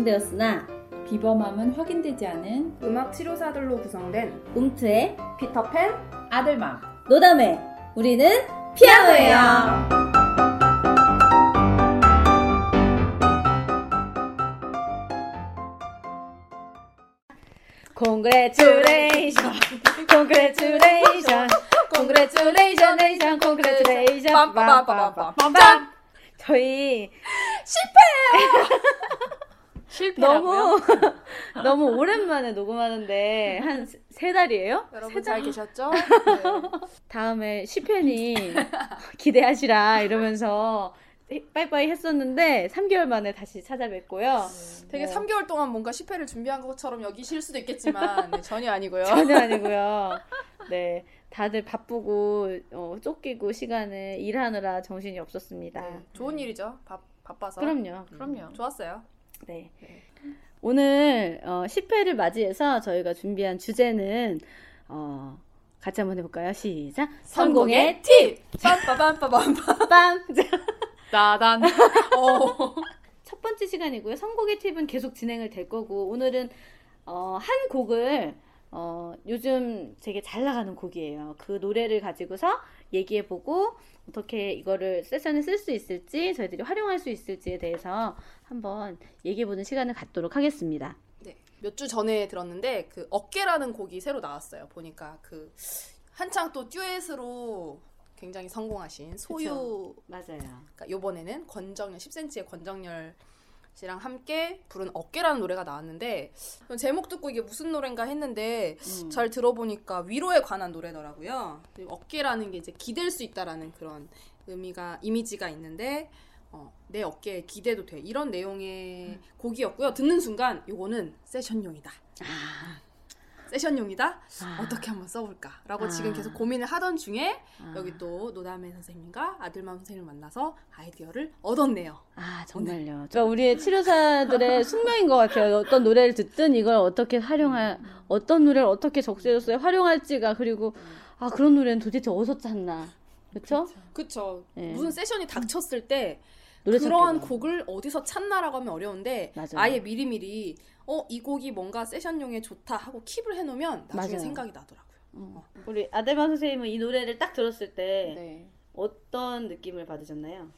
완성되었으나 비범함은 확인되지 않은 음악 치료사들로 구성된 움트의 피터팬 아들맘. 노담회 우리는 피아노예요. Congratulation, congratulation, congratulation, congratulation. 빰빰빰빰빰. 저희 실패 라고요? 너무 너무 오랜만에 녹음하는데 한 세 달이에요? 여러분 잘 계셨죠? 다음에 10회니 기대하시라 이러면서 빠이빠이 했었는데 3개월 만에 다시 찾아뵙고요. 되게 뭐, 3개월 동안 뭔가 10회를 준비한 것처럼 여기실 수도 있겠지만 네, 전혀 아니고요. 전혀 아니고요. 네, 다들 바쁘고 어, 쫓기고 시간을 일하느라 정신이 없었습니다. 네, 좋은 일이죠. 바, 바빠서. 그럼요. 음, 그럼요. 좋았어요. 네. 네. 오늘 어, 10회를 맞이해서 저희가 준비한 주제는 어, 같이 한번 해볼까요? 시작. 성공의 팁! 빰빠밤빠밤. 빰! 따단. 어. 첫 번째 시간이고요. 선곡의 팁은 계속 진행을 될 거고 오늘은 어, 한 곡을 어, 요즘 되게 잘 나가는 곡이에요. 그 노래를 가지고서 얘기해보고 어떻게 이거를 세션에 쓸 수 있을지 저희들이 활용할 수 있을지에 대해서 한번 얘기해보는 시간을 갖도록 하겠습니다. 네. 몇 주 전에 들었는데 그 어깨라는 곡이 새로 나왔어요. 보니까 그 한창 또 듀엣으로 굉장히 성공하신 소유 맞아요. 그러니까 요번에는 권정열 10cm의 권정열 씨랑 함께 부른 어깨라는 노래가 나왔는데 제목 듣고 이게 무슨 노래인가 했는데 음. 잘 들어보니까 위로에 관한 노래더라고요. 어깨라는 게 이제 기댈 수 있다라는 그런 의미가 이미지가 있는데 어, 내 어깨에 기대도 돼 이런 내용의 곡이었고요. 듣는 순간 요거는 세션용이다. 아, 세션용이다. 아. 어떻게 한번 써볼까라고 아. 지금 계속 고민을 하던 중에 아. 여기 또 노담의 선생님과 아들맘 선생님을 만나서 아이디어를 얻었네요. 아 정말요. 그러니까 우리의 치료사들의 숙명인 것 같아요. 어떤 노래를 듣든 이걸 어떻게 활용할, 어떤 노래를 어떻게 적재로서 활용할지가 그리고 아 그런 노래는 도대체 어디서 찾나, 그렇죠? 그쵸. 네. 무슨 세션이 닥쳤을 때 그러한. 곡을 어디서 찾나라고 하면 어려운데 맞아요. 아예 미리미리 어 이 곡이 뭔가 세션용에 좋다 하고 킵을 해놓으면 나중에 맞아요. 생각이 나더라고요. 음. 우리 아델만 선생님은 이 노래를 딱 들었을 때 네. 어떤 느낌을 받으셨나요?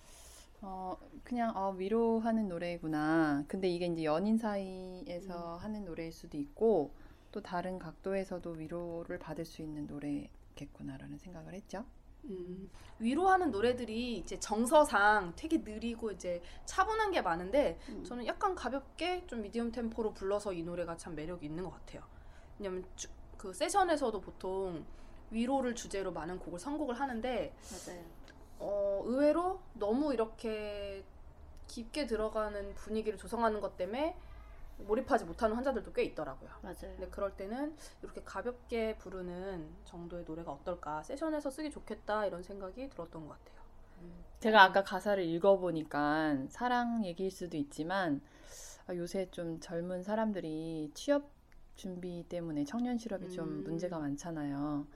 어, 그냥 어, 위로하는 노래구나. 근데 이게 이제 연인 사이에서 하는 노래일 수도 있고 또 다른 각도에서도 위로를 받을 수 있는 노래겠구나라는 생각을 했죠. 음, 위로하는 노래들이 이제 정서상 되게 느리고 이제 차분한 게 많은데 음. 저는 약간 가볍게 좀 미디엄 템포로 불러서 이 노래가 참 매력이 있는 것 같아요. 왜냐면 주- 그 세션에서도 보통 위로를 주제로 많은 곡을 선곡을 하는데 맞아요. 어, 의외로 너무 이렇게 깊게 들어가는 분위기를 조성하는 것 때문에 몰입하지 못하는 환자들도 꽤 있더라고요. 맞아요. 근데 그럴 때는 이렇게 가볍게 부르는 정도의 노래가 어떨까? 세션에서 쓰기 좋겠다 이런 생각이 들었던 것 같아요. 제가 아까 가사를 읽어보니까 사랑 얘기일 수도 있지만 아, 요새 좀 젊은 사람들이 취업 준비 때문에 청년 실업이 좀 음. 문제가 많잖아요.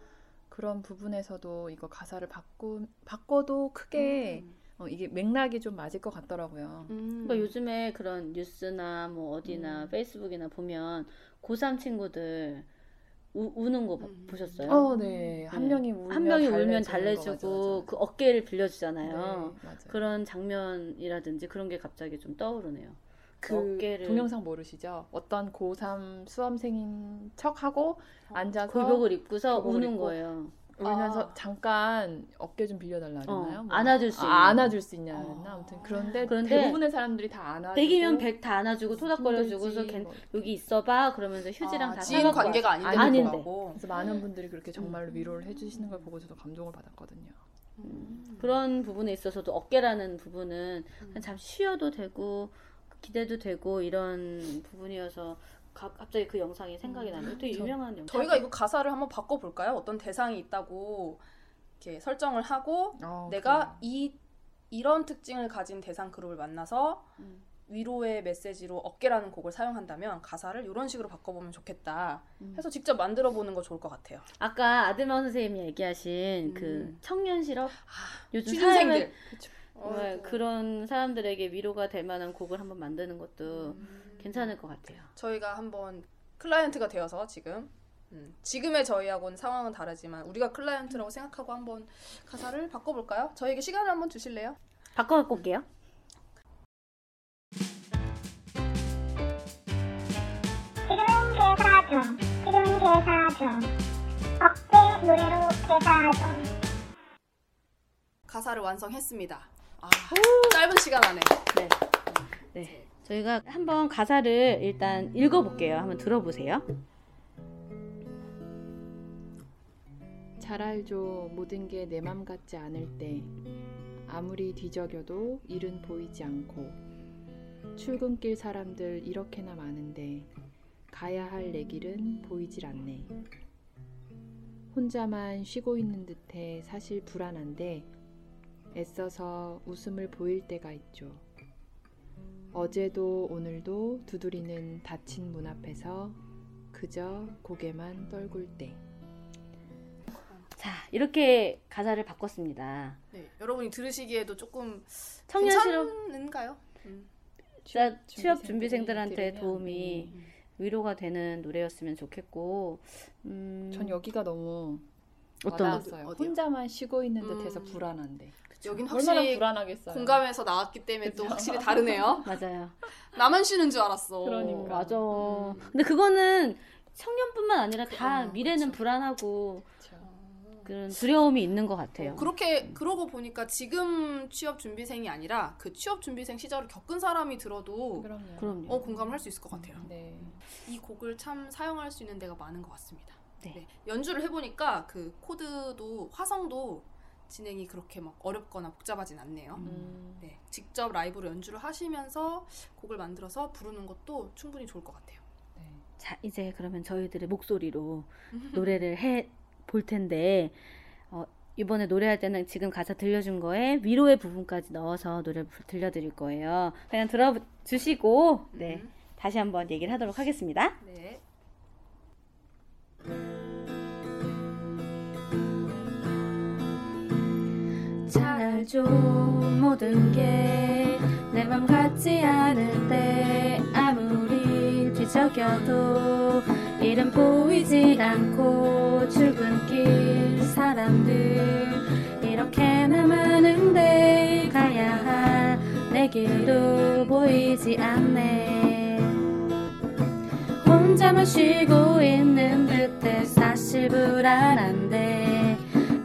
그런 부분에서도 이거 가사를 바꾸, 바꿔도 크게 어, 이게 맥락이 좀 맞을 것 같더라고요. 음. 그러니까 요즘에 그런 뉴스나 뭐 어디나 음. 페이스북이나 보면 고3 친구들 우, 우는 거 봐- 음. 보셨어요? 어, 네. 한 네. 명이 울면 한 명이 울면 달래주고 맞아, 맞아. 그 어깨를 빌려주잖아요. 네, 맞아요. 그런 장면이라든지 그런 게 갑자기 좀 떠오르네요. 그 어깨를- 동영상 모르시죠? 어떤 고3 수험생인 척하고 앉아서 골복을 입고서 골복을 우는 입고 거예요. 울면서 아. 잠깐 어깨 좀 빌려달라 그러나요? 어, 뭐. 안아줄 수 아, 있는. 안아줄 수 있냐 어. 그랬나? 아무튼 그런데, 그런데 대부분의 사람들이 다 안아주고 100이면 100 다 안아주고 토닥거려주고서 뭐. 여기 있어봐 그러면서 휴지랑 아, 다 지인 관계가. 아닌데 아닌데. 그래서 많은 분들이 그렇게 정말로 위로를 해주시는 걸 보고 저도 감동을 받았거든요. 음. 그런 부분에 있어서도 어깨라는 부분은 음. 잠시 쉬어도 되고 기대도 되고 이런 부분이어서 가- 갑자기 그 영상이 생각이 나네요. 되게 저- 유명한 영상. 저희가 이거 가사를 한번 바꿔볼까요? 어떤 대상이 있다고 이렇게 설정을 하고 어, 내가 이 이런 특징을 가진 대상 그룹을 만나서 음. 위로의 메시지로 어깨라는 곡을 사용한다면 가사를 이런 식으로 바꿔보면 좋겠다 음. 해서 직접 만들어 보는 거 좋을 것 같아요. 아까 아들만 선생님이 얘기하신 그 음. 청년 실업 요즘 사회에 어, 정말 그런 사람들에게 위로가 될 만한 곡을 한번 만드는 것도 음. 괜찮을 것 같아요. 저희가 한번 클라이언트가 되어서 지금 음, 지금의 저희하고는 상황은 다르지만 우리가 클라이언트라고 생각하고 한번 가사를 바꿔볼까요? 저에게 시간을 한번 주실래요? 바꿔 갖고 올게요. 지금은 개사 중. 지금은 개사 중. 어깨 노래로 개사 중. 가사를 완성했습니다. 아, 짧은 시간 안에. 네. 네. 저희가 한번 가사를 일단 읽어볼게요. 한번 들어보세요. 잘 알죠. 모든 게 내 맘 같지 않을 때 아무리 뒤적여도 일은 보이지 않고 출근길 사람들 이렇게나 많은데 가야 할 내 길은 보이질 않네. 혼자만 쉬고 있는 듯해 사실 불안한데 애써서 웃음을 보일 때가 있죠. 어제도 오늘도 두드리는 닫힌 문 앞에서 그저 고개만 떨굴 때. 자, 이렇게 가사를 바꿨습니다. 네, 여러분이 들으시기에도 조금 청년 실업 괜찮은가요? 음. 취업, 준비생들한테 도움이 네. 위로가 되는 노래였으면 좋겠고, 음, 전 여기가 너무 어떤? 혼자만 쉬고 있는 듯해서 음. 불안한데. 여긴 얼마나 확실히 불안하겠어요. 공감해서 나왔기 때문에 또 그쵸? 확실히 다르네요. 맞아요. 나만 쉬는 줄 알았어. 그러니까. 어, 맞아. 음. 근데 그거는 청년뿐만 아니라 다 어, 미래는 그쵸. 불안하고 그쵸. 그런 두려움이 있는 것 같아요. 그렇게 그러고 보니까 지금 취업 준비생이 아니라 그 취업 준비생 시절을 겪은 사람이 들어도 그럼요. 그럼요. 어 공감을 할 수 있을 것 같아요. 네. 이 곡을 참 사용할 수 있는 데가 많은 것 같습니다. 네. 연주를 해보니까 그 코드도 화성도 진행이 그렇게 막 어렵거나 복잡하진 않네요. 음. 네, 직접 라이브로 연주를 하시면서 곡을 만들어서 부르는 것도 충분히 좋을 것 같아요. 네. 자, 이제 그러면 저희들의 목소리로 노래를 해 볼 텐데, 어, 이번에 노래할 때는 지금 가사 들려준 거에 위로의 부분까지 넣어서 노래 들려드릴 거예요. 그냥 들어주시고, 네, 음, 다시 한번 얘기를 하도록 하겠습니다. 네. 알죠 모든 게 내 맘 같지 때 아무리 뒤척여도 일은 보이지 않고 출근길 사람들 이렇게나 많은데 가야 할 내 길도 보이지 않네. 혼자만 쉬고 있는 듯해 사실 불안한데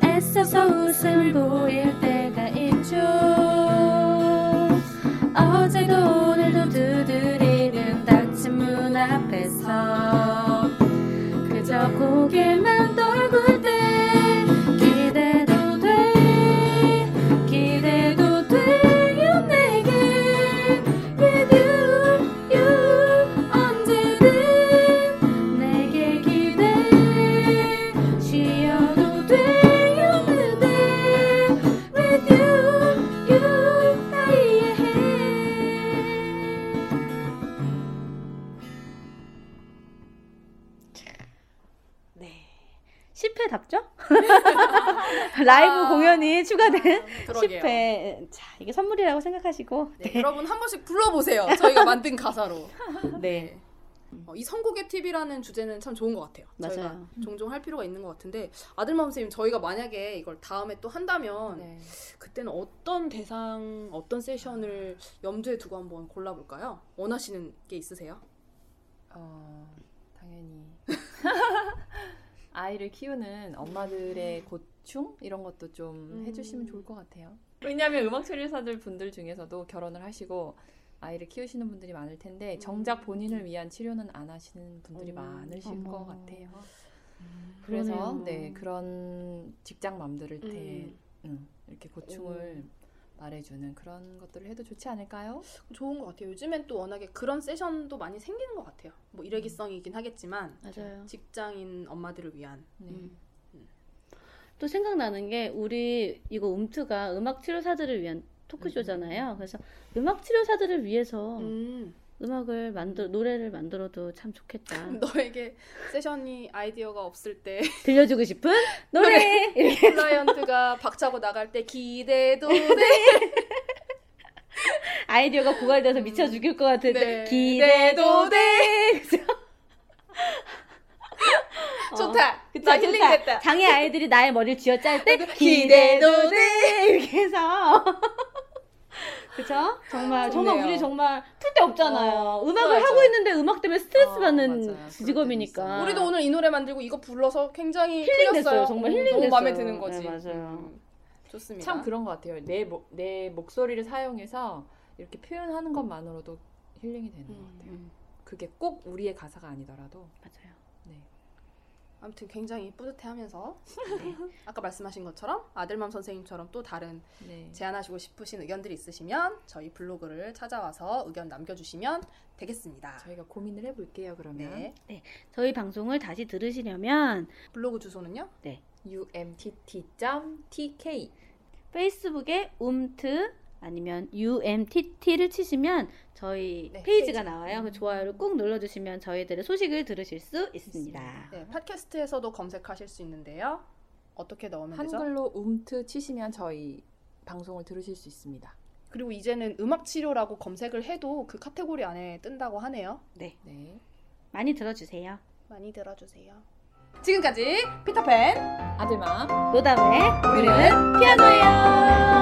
애써서 웃음 보일 때 그저 10회답죠? 라이브 아. 공연이 추가된 그러게요. 10회. 자, 이게 선물이라고 생각하시고. 네, 여러분 한 번씩 불러보세요. 저희가 만든 가사로. 네. 어, 이 선곡의 팁이라는 주제는 참 좋은 것 같아요. 저희가 맞아요. 종종 할 필요가 있는 것 같은데 아들맘 선생님 저희가 만약에 이걸 다음에 또 한다면 네. 그때는 어떤 대상, 어떤 세션을 염두에 두고 한번 골라볼까요? 원하시는 게 있으세요? 어, 당연히 아이를 키우는 엄마들의 고충 이런 것도 좀 음. 해주시면 좋을 것 같아요. 왜냐하면 음악 처리사들 분들 중에서도 결혼을 하시고 아이를 키우시는 분들이 많을 텐데 정작 본인을 위한 치료는 안 하시는 분들이 음. 많으실 어머. 것 같아요. 그래서 그러네요. 네 그런 직장 맘들을 테 음. 음, 이렇게 고충을 말해주는 그런 것들을 해도 좋지 않을까요? 좋은 것 같아요. 요즘엔 또 워낙에 그런 세션도 많이 생기는 것 같아요. 뭐 일회기성이긴 하겠지만 맞아요. 직장인 엄마들을 위한 네. 음. 또 생각나는 게 우리 이거 움트가 음악 치료사들을 위한 토크쇼잖아요. 그래서 음악 치료사들을 위해서 음, 음악을 만들 노래를 만들어도 참 좋겠다. 너에게 세션이 아이디어가 없을 때 들려주고 싶은 노래. 클라이언트가 박차고 나갈 때 기대도 돼. 아이디어가 고갈돼서 미쳐 죽일 것 같은데 네. 기대도 돼. 좋다. 그쵸, 나. 힐링됐다. 장애 아이들이 나의 머리를 쥐어짤 때 기대도 돼 이렇게 해서 그쵸? 정말 정말 좋네요. 우리 정말 풀 데 없잖아요. 어, 음악을 맞아. 하고 있는데 음악 때문에 스트레스 어, 받는 맞아요. 직업이니까. 우리도 오늘 이 노래 만들고 이거 불러서 굉장히 힐링됐어요. 정말 음, 힐링됐어요. 너무 마음에 드는 거지. 네, 맞아요. 음, 좋습니다. 참 그런 것 같아요. 내, 목, 내 목소리를 사용해서 이렇게 표현하는 것만으로도 힐링이 되는 것 음. 같아요. 음, 그게 꼭 우리의 가사가 아니더라도. 맞아요. 네. 아무튼 굉장히 뿌듯해하면서 아까 말씀하신 것처럼 아들맘 선생님처럼 또 다른 네. 제안하시고 싶으신 의견들이 있으시면 저희 블로그를 찾아와서 의견 남겨주시면 되겠습니다. 저희가 고민을 해볼게요, 그러면. 네. 저희 방송을 다시 들으시려면 블로그 주소는요? umtt.tk 페이스북에 음트 아니면 umtt를 치시면 저희 네, 페이지가 페이지. 나와요. 그 좋아요를 꾹 눌러주시면 저희들의 소식을 들으실 수 있습니다. 네, 팟캐스트에서도 검색하실 수 있는데요. 어떻게 넣으면 되죠? 한글로 음트 치시면 저희 방송을 들으실 수 있습니다. 그리고 이제는 음악 치료라고 검색을 해도 그 카테고리 안에 뜬다고 하네요. 네, 네. 많이 들어주세요. 많이 들어주세요. 지금까지 피터팬 아들맘 노담의 우리는 피아노예요.